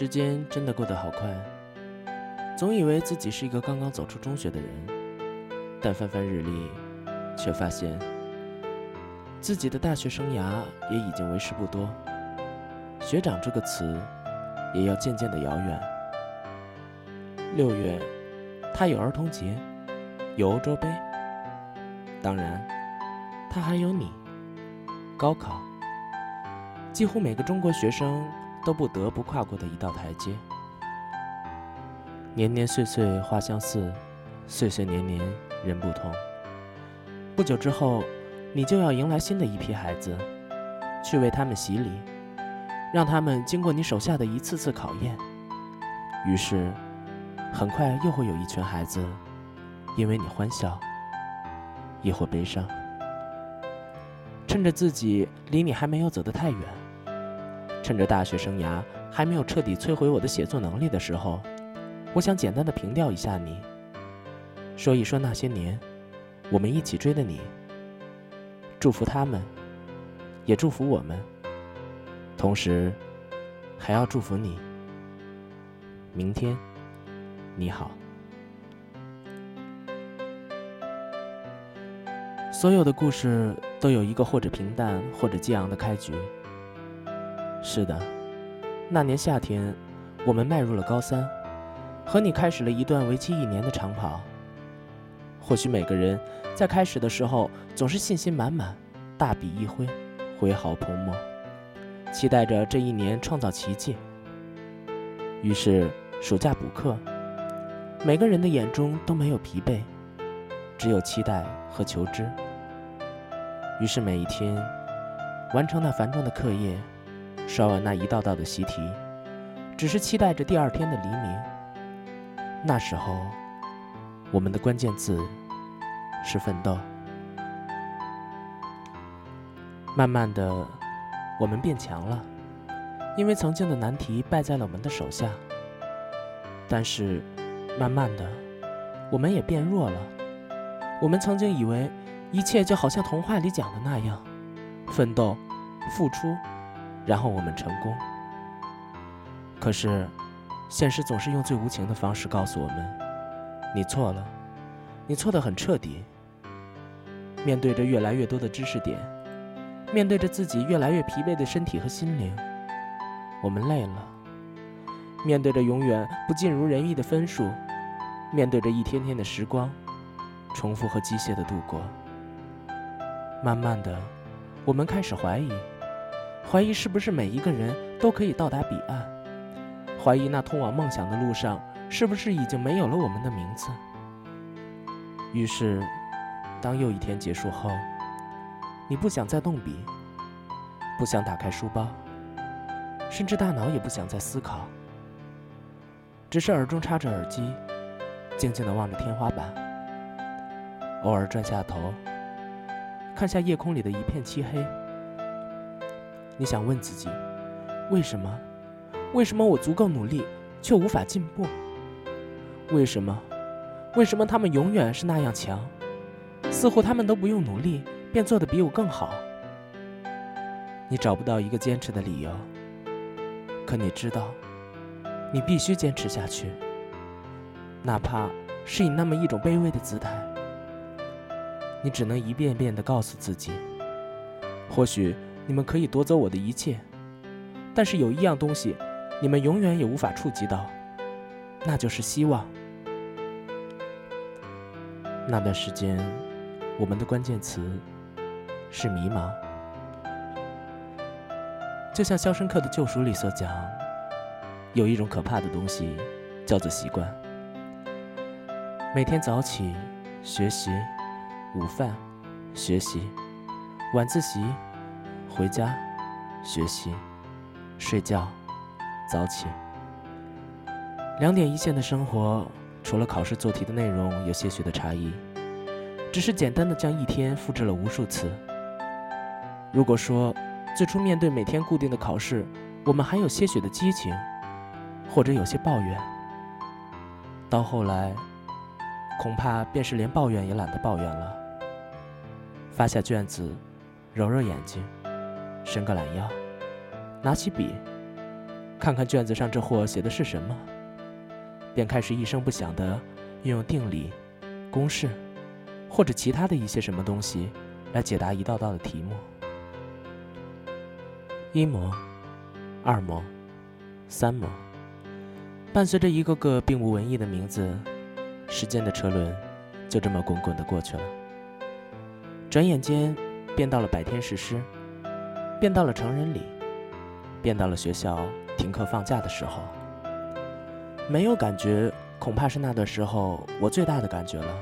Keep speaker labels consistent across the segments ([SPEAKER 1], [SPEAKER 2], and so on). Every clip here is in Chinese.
[SPEAKER 1] 时间真的过得好快，总以为自己是一个刚刚走出中学的人，但翻翻日历，却发现自己的大学生涯也已经为时不多。学长这个词，也要渐渐的遥远。六月，他有儿童节，有欧洲杯，当然，他还有你，高考，几乎每个中国学生。都不得不跨过的一道台阶。年年岁岁花相似，岁岁年年人不同。不久之后，你就要迎来新的一批孩子，去为他们洗礼，让他们经过你手下的一次次考验。于是，很快又会有一群孩子，因为你欢笑，亦或悲伤。趁着自己离你还没有走得太远。趁着大学生涯还没有彻底摧毁我的写作能力的时候，我想简单的凭吊一下你，说一说那些年我们一起追的你，祝福他们，也祝福我们，同时还要祝福你。明天，你好。所有的故事都有一个或者平淡或者激昂的开局。是的，那年夏天，我们迈入了高三，和你开始了一段为期一年的长跑。或许每个人在开始的时候总是信心满满，大笔一挥，挥毫泼墨，期待着这一年创造奇迹。于是暑假补课，每个人的眼中都没有疲惫，只有期待和求知。于是每一天，完成那繁重的课业。刷完那一道道的习题，只是期待着第二天的黎明。那时候，我们的关键字是奋斗。慢慢的，我们变强了，因为曾经的难题败在了我们的手下。但是，慢慢的，我们也变弱了。我们曾经以为一切就好像童话里讲的那样，奋斗，付出。然后我们成功。可是，现实总是用最无情的方式告诉我们：你错了，你错得很彻底。面对着越来越多的知识点，面对着自己越来越疲惫的身体和心灵，我们累了。面对着永远不尽如人意的分数，面对着一天天的时光，重复和机械的度过。慢慢的，我们开始怀疑。怀疑是不是每一个人都可以到达彼岸？怀疑那通往梦想的路上是不是已经没有了我们的名字？于是，当又一天结束后，你不想再动笔，不想打开书包，甚至大脑也不想再思考，只是耳中插着耳机，静静地望着天花板，偶尔转下头，看下夜空里的一片漆黑。你想问自己，为什么？为什么我足够努力，却无法进步？为什么？为什么他们永远是那样强？似乎他们都不用努力，便做得比我更好。你找不到一个坚持的理由，可你知道，你必须坚持下去，哪怕是以那么一种卑微的姿态。你只能一遍遍地告诉自己，或许。你们可以夺走我的一切，但是有一样东西，你们永远也无法触及到，那就是希望。那段时间，我们的关键词是迷茫。就像《肖申克的救赎》里所讲，有一种可怕的东西，叫做习惯。每天早起学习，午饭学习，晚自习。回家，学习，睡觉，早起。两点一线的生活，除了考试做题的内容有些许的差异，只是简单的将一天复制了无数次。如果说最初面对每天固定的考试，我们还有些许的激情，或者有些抱怨，到后来，恐怕便是连抱怨也懒得抱怨了。发下卷子，揉揉眼睛。伸个懒腰，拿起笔，看看卷子上这货写的是什么，便开始一声不响地运用定理、公式，或者其他的一些什么东西来解答一道道的题目。一模，二模，三模，伴随着一个个并无文艺的名字，时间的车轮就这么滚滚地过去了。转眼间，便到了百天誓师，便到了成人礼，便到了学校。停课放假的时候，没有感觉，恐怕是那段时候我最大的感觉了。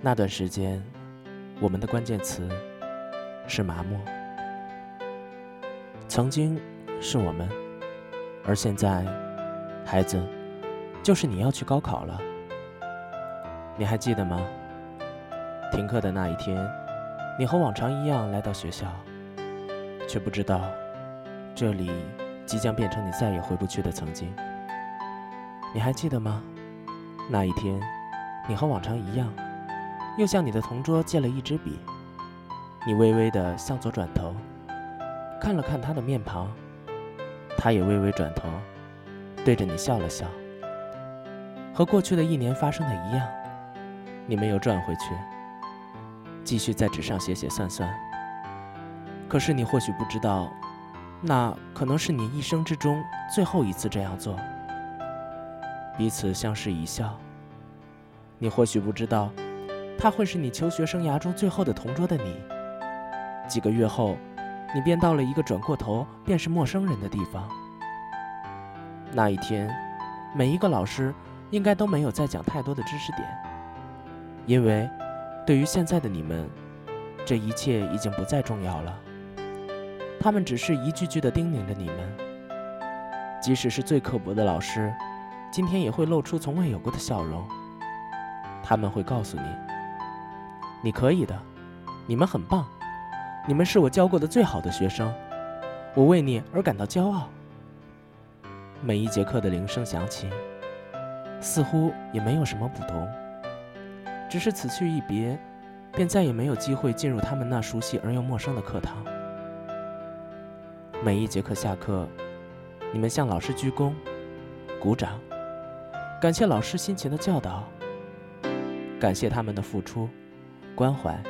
[SPEAKER 1] 那段时间，我们的关键词是麻木。曾经是我们，而现在，孩子，就是你要去高考了。你还记得吗？停课的那一天，你和往常一样来到学校，却不知道这里。即将变成你再也回不去的曾经，你还记得吗？那一天，你和往常一样，又向你的同桌借了一支笔。你微微的向左转头，看了看他的面庞，他也微微转头，对着你笑了笑。和过去的一年发生的一样，你没有转回去，继续在纸上写写算算。可是你或许不知道。那可能是你一生之中最后一次这样做。彼此相视一笑。你或许不知道，他会是你求学生涯中最后的同桌的你。几个月后，你便到了一个转过头便是陌生人的地方。那一天，每一个老师应该都没有再讲太多的知识点，因为对于现在的你们，这一切已经不再重要了。他们只是一句句地叮咛着你们，即使是最刻薄的老师，今天也会露出从未有过的笑容。他们会告诉你：“你可以的，你们很棒，你们是我教过的最好的学生，我为你而感到骄傲。”每一节课的铃声响起，似乎也没有什么不同，只是此去一别，便再也没有机会进入他们那熟悉而又陌生的课堂。每一节课下课，你们向老师鞠躬、鼓掌，感谢老师辛勤的教导，感谢他们的付出、关怀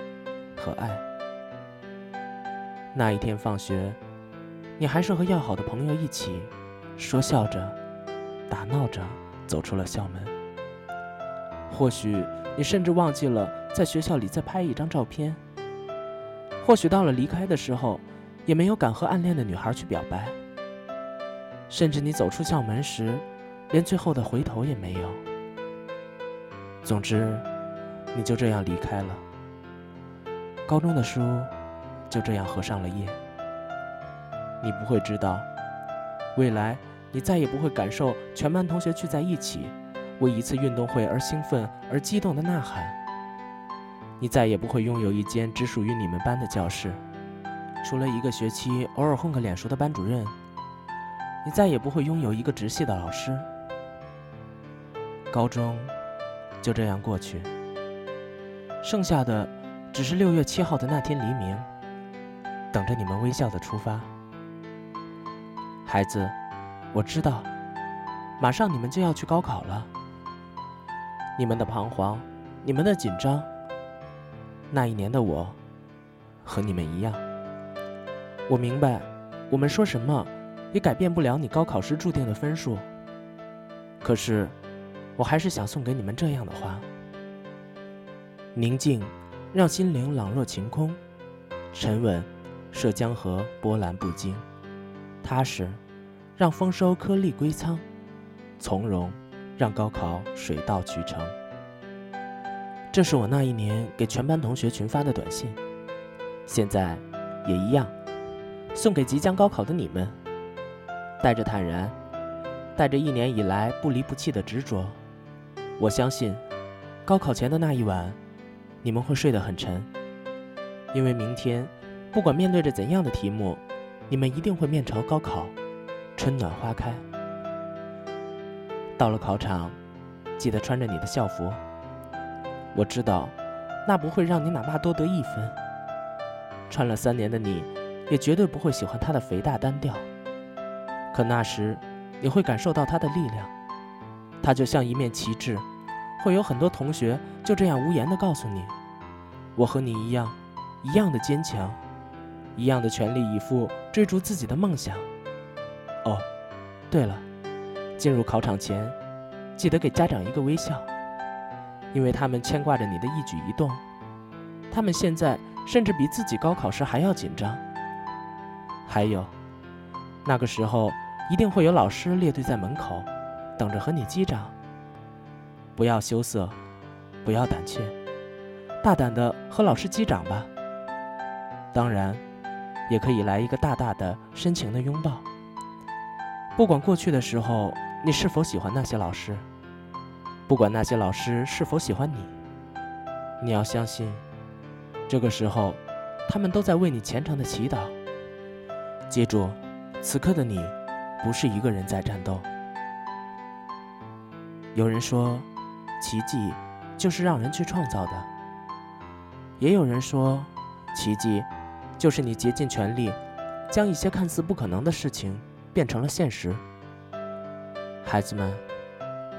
[SPEAKER 1] 和爱。那一天放学，你还是和要好的朋友一起，说笑着、打闹着走出了校门。或许你甚至忘记了在学校里再拍一张照片。或许到了离开的时候。也没有敢和暗恋的女孩去表白，甚至你走出校门时，连最后的回头也没有。总之，你就这样离开了。高中的书就这样合上了页。你不会知道，未来你再也不会感受全班同学聚在一起，为一次运动会而兴奋而激动的呐喊。你再也不会拥有一间只属于你们班的教室。除了一个学期偶尔混个脸熟的班主任，你再也不会拥有一个直系的老师。高中就这样过去，剩下的只是六月七号的那天黎明，等着你们微笑的出发。孩子，我知道，马上你们就要去高考了。你们的彷徨，你们的紧张，那一年的我，和你们一样。我明白，我们说什么也改变不了你高考时注定的分数。可是，我还是想送给你们这样的话：宁静，让心灵朗若晴空；沉稳，涉江河波澜不惊；踏实，让丰收颗粒归仓；从容，让高考水到渠成。这是我那一年给全班同学群发的短信，现在也一样。送给即将高考的你们，带着坦然，带着一年以来不离不弃的执着，我相信，高考前的那一晚，你们会睡得很沉，因为明天，不管面对着怎样的题目，你们一定会面朝高考，春暖花开。到了考场，记得穿着你的校服。我知道，那不会让你哪怕多得一分。穿了三年的你。也绝对不会喜欢它的肥大单调。可那时，你会感受到它的力量，它就像一面旗帜，会有很多同学就这样无言地告诉你：“我和你一样，一样的坚强，一样的全力以赴追逐自己的梦想。”哦，对了，进入考场前，记得给家长一个微笑，因为他们牵挂着你的一举一动，他们现在甚至比自己高考时还要紧张。还有，那个时候。一定会有老师列队在门口，等着和你击掌。不要羞涩，不要胆怯，大胆的和老师击掌吧。当然，也可以来一个大大的、深情的拥抱。不管过去的时候你是否喜欢那些老师，不管那些老师是否喜欢你，你要相信，这个时候，他们都在为你虔诚的祈祷。记住，此刻的你。不是一个人在战斗。有人说，奇迹就是让人去创造的；也有人说，奇迹就是你竭尽全力，将一些看似不可能的事情变成了现实。孩子们，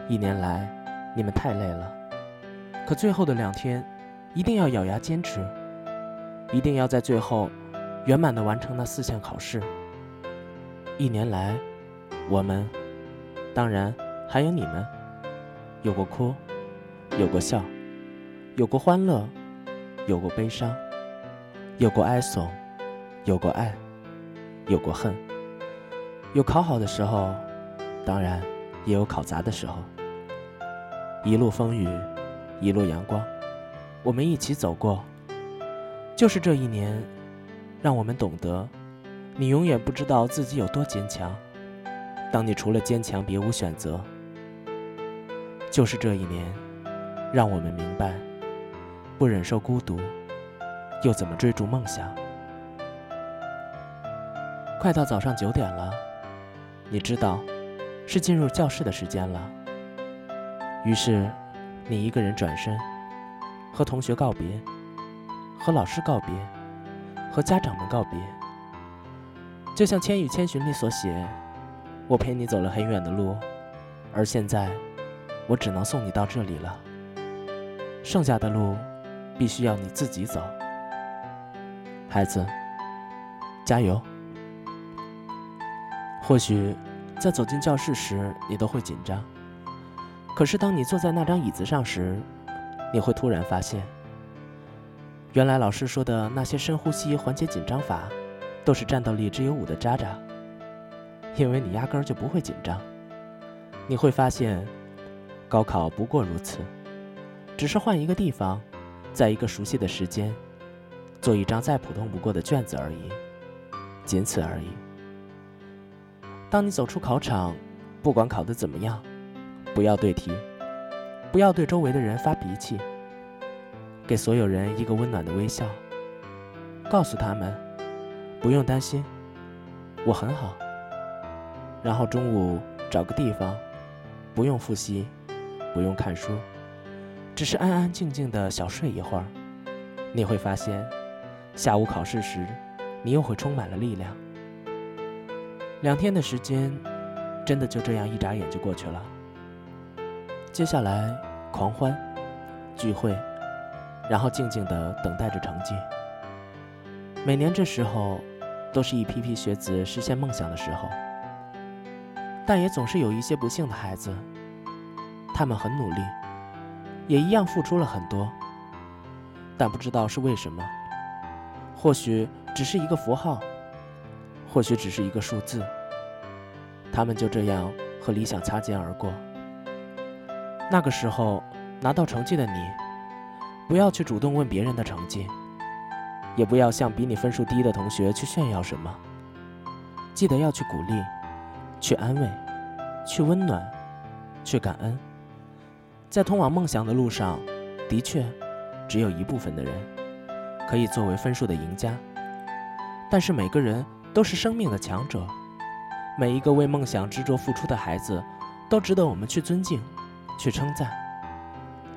[SPEAKER 1] 一年来你们太累了，可最后的两天，一定要咬牙坚持，一定要在最后圆满的完成那四项考试。一年来。我们，当然还有你们，有过哭，有过笑，有过欢乐，有过悲伤，有过哀怂，有过爱，有过恨，有考好的时候，当然也有考砸的时候。一路风雨，一路阳光，我们一起走过。就是这一年，让我们懂得，你永远不知道自己有多坚强。当你除了坚强别无选择，就是这一年，让我们明白，不忍受孤独，又怎么追逐梦想？快到早上九点了，你知道，是进入教室的时间了。于是，你一个人转身，和同学告别，和老师告别，和家长们告别，就像《千与千寻》里所写。我陪你走了很远的路，而现在，我只能送你到这里了。剩下的路，必须要你自己走。孩子，加油！或许，在走进教室时，你都会紧张。可是，当你坐在那张椅子上时，你会突然发现，原来老师说的那些深呼吸缓解紧张法，都是战斗力只有五的渣渣。因为你压根儿就不会紧张，你会发现，高考不过如此，只是换一个地方，在一个熟悉的时间，做一张再普通不过的卷子而已，仅此而已。当你走出考场，不管考得怎么样，不要对题，不要对周围的人发脾气，给所有人一个温暖的微笑，告诉他们，不用担心，我很好。然后中午找个地方，不用复习，不用看书，只是安安静静的小睡一会儿，你会发现，下午考试时，你又会充满了力量。两天的时间，真的就这样一眨眼就过去了。接下来狂欢、聚会，然后静静的等待着成绩。每年这时候，都是一批批学子实现梦想的时候。但也总是有一些不幸的孩子，他们很努力，也一样付出了很多，但不知道是为什么，或许只是一个符号，或许只是一个数字，他们就这样和理想擦肩而过。那个时候拿到成绩的你，不要去主动问别人的成绩，也不要向比你分数低的同学去炫耀什么，记得要去鼓励。去安慰，去温暖，去感恩。在通往梦想的路上，的确，只有一部分的人可以作为分数的赢家。但是每个人都是生命的强者，每一个为梦想执着付出的孩子，都值得我们去尊敬，去称赞。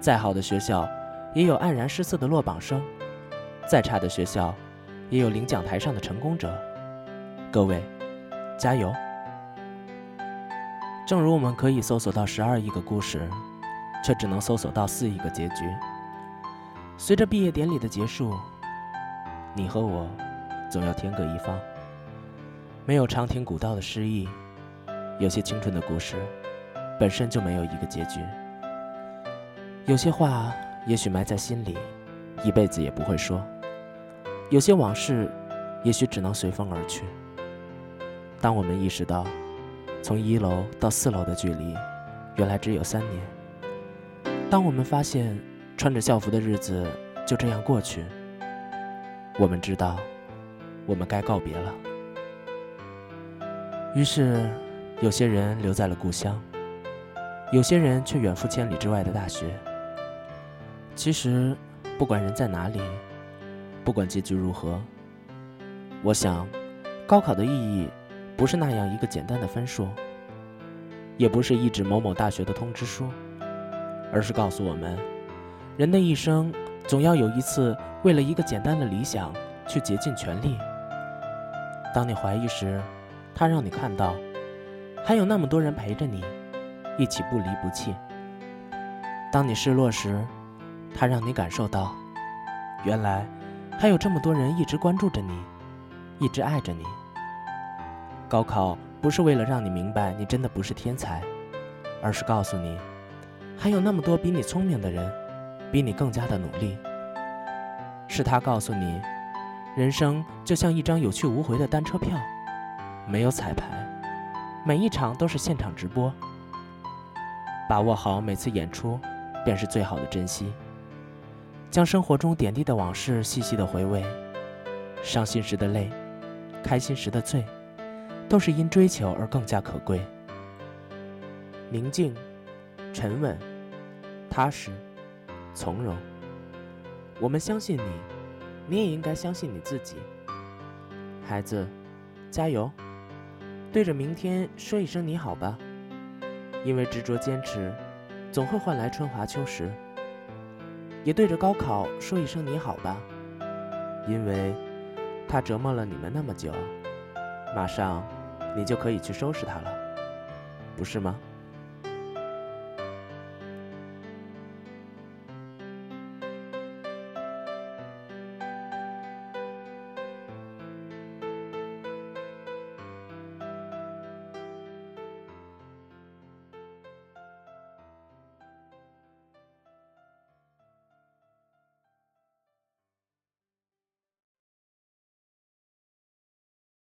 [SPEAKER 1] 再好的学校，也有黯然失色的落榜生；再差的学校，也有领奖台上的成功者。各位，加油！正如我们可以搜索到十二亿个故事，却只能搜索到四亿个结局。随着毕业典礼的结束，你和我总要天各一方。没有长亭古道的诗意，有些青春的故事本身就没有一个结局。有些话也许埋在心里，一辈子也不会说；有些往事也许只能随风而去。当我们意识到，从一楼到四楼的距离，原来只有三年。当我们发现穿着校服的日子就这样过去，我们知道，我们该告别了。于是，有些人留在了故乡，有些人却远赴千里之外的大学。其实，不管人在哪里，不管结局如何，我想，高考的意义。不是那样一个简单的分数，也不是一纸某某大学的通知书，而是告诉我们，人的一生总要有一次为了一个简单的理想去竭尽全力。当你怀疑时，他让你看到，还有那么多人陪着你，一起不离不弃；当你失落时，他让你感受到，原来还有这么多人一直关注着你，一直爱着你。高考不是为了让你明白你真的不是天才，而是告诉你，还有那么多比你聪明的人，比你更加的努力。是他告诉你，人生就像一张有去无回的单车票，没有彩排，每一场都是现场直播。把握好每次演出，便是最好的珍惜。将生活中点滴的往事细细的回味，伤心时的泪，开心时的醉。都是因追求而更加可贵。宁静、沉稳、踏实、从容。我们相信你，你也应该相信你自己。孩子，加油！对着明天说一声你好吧。因为执着坚持，总会换来春华秋实。也对着高考说一声你好吧。因为，他折磨了你们那么久，马上。你就可以去收拾他了，不是吗？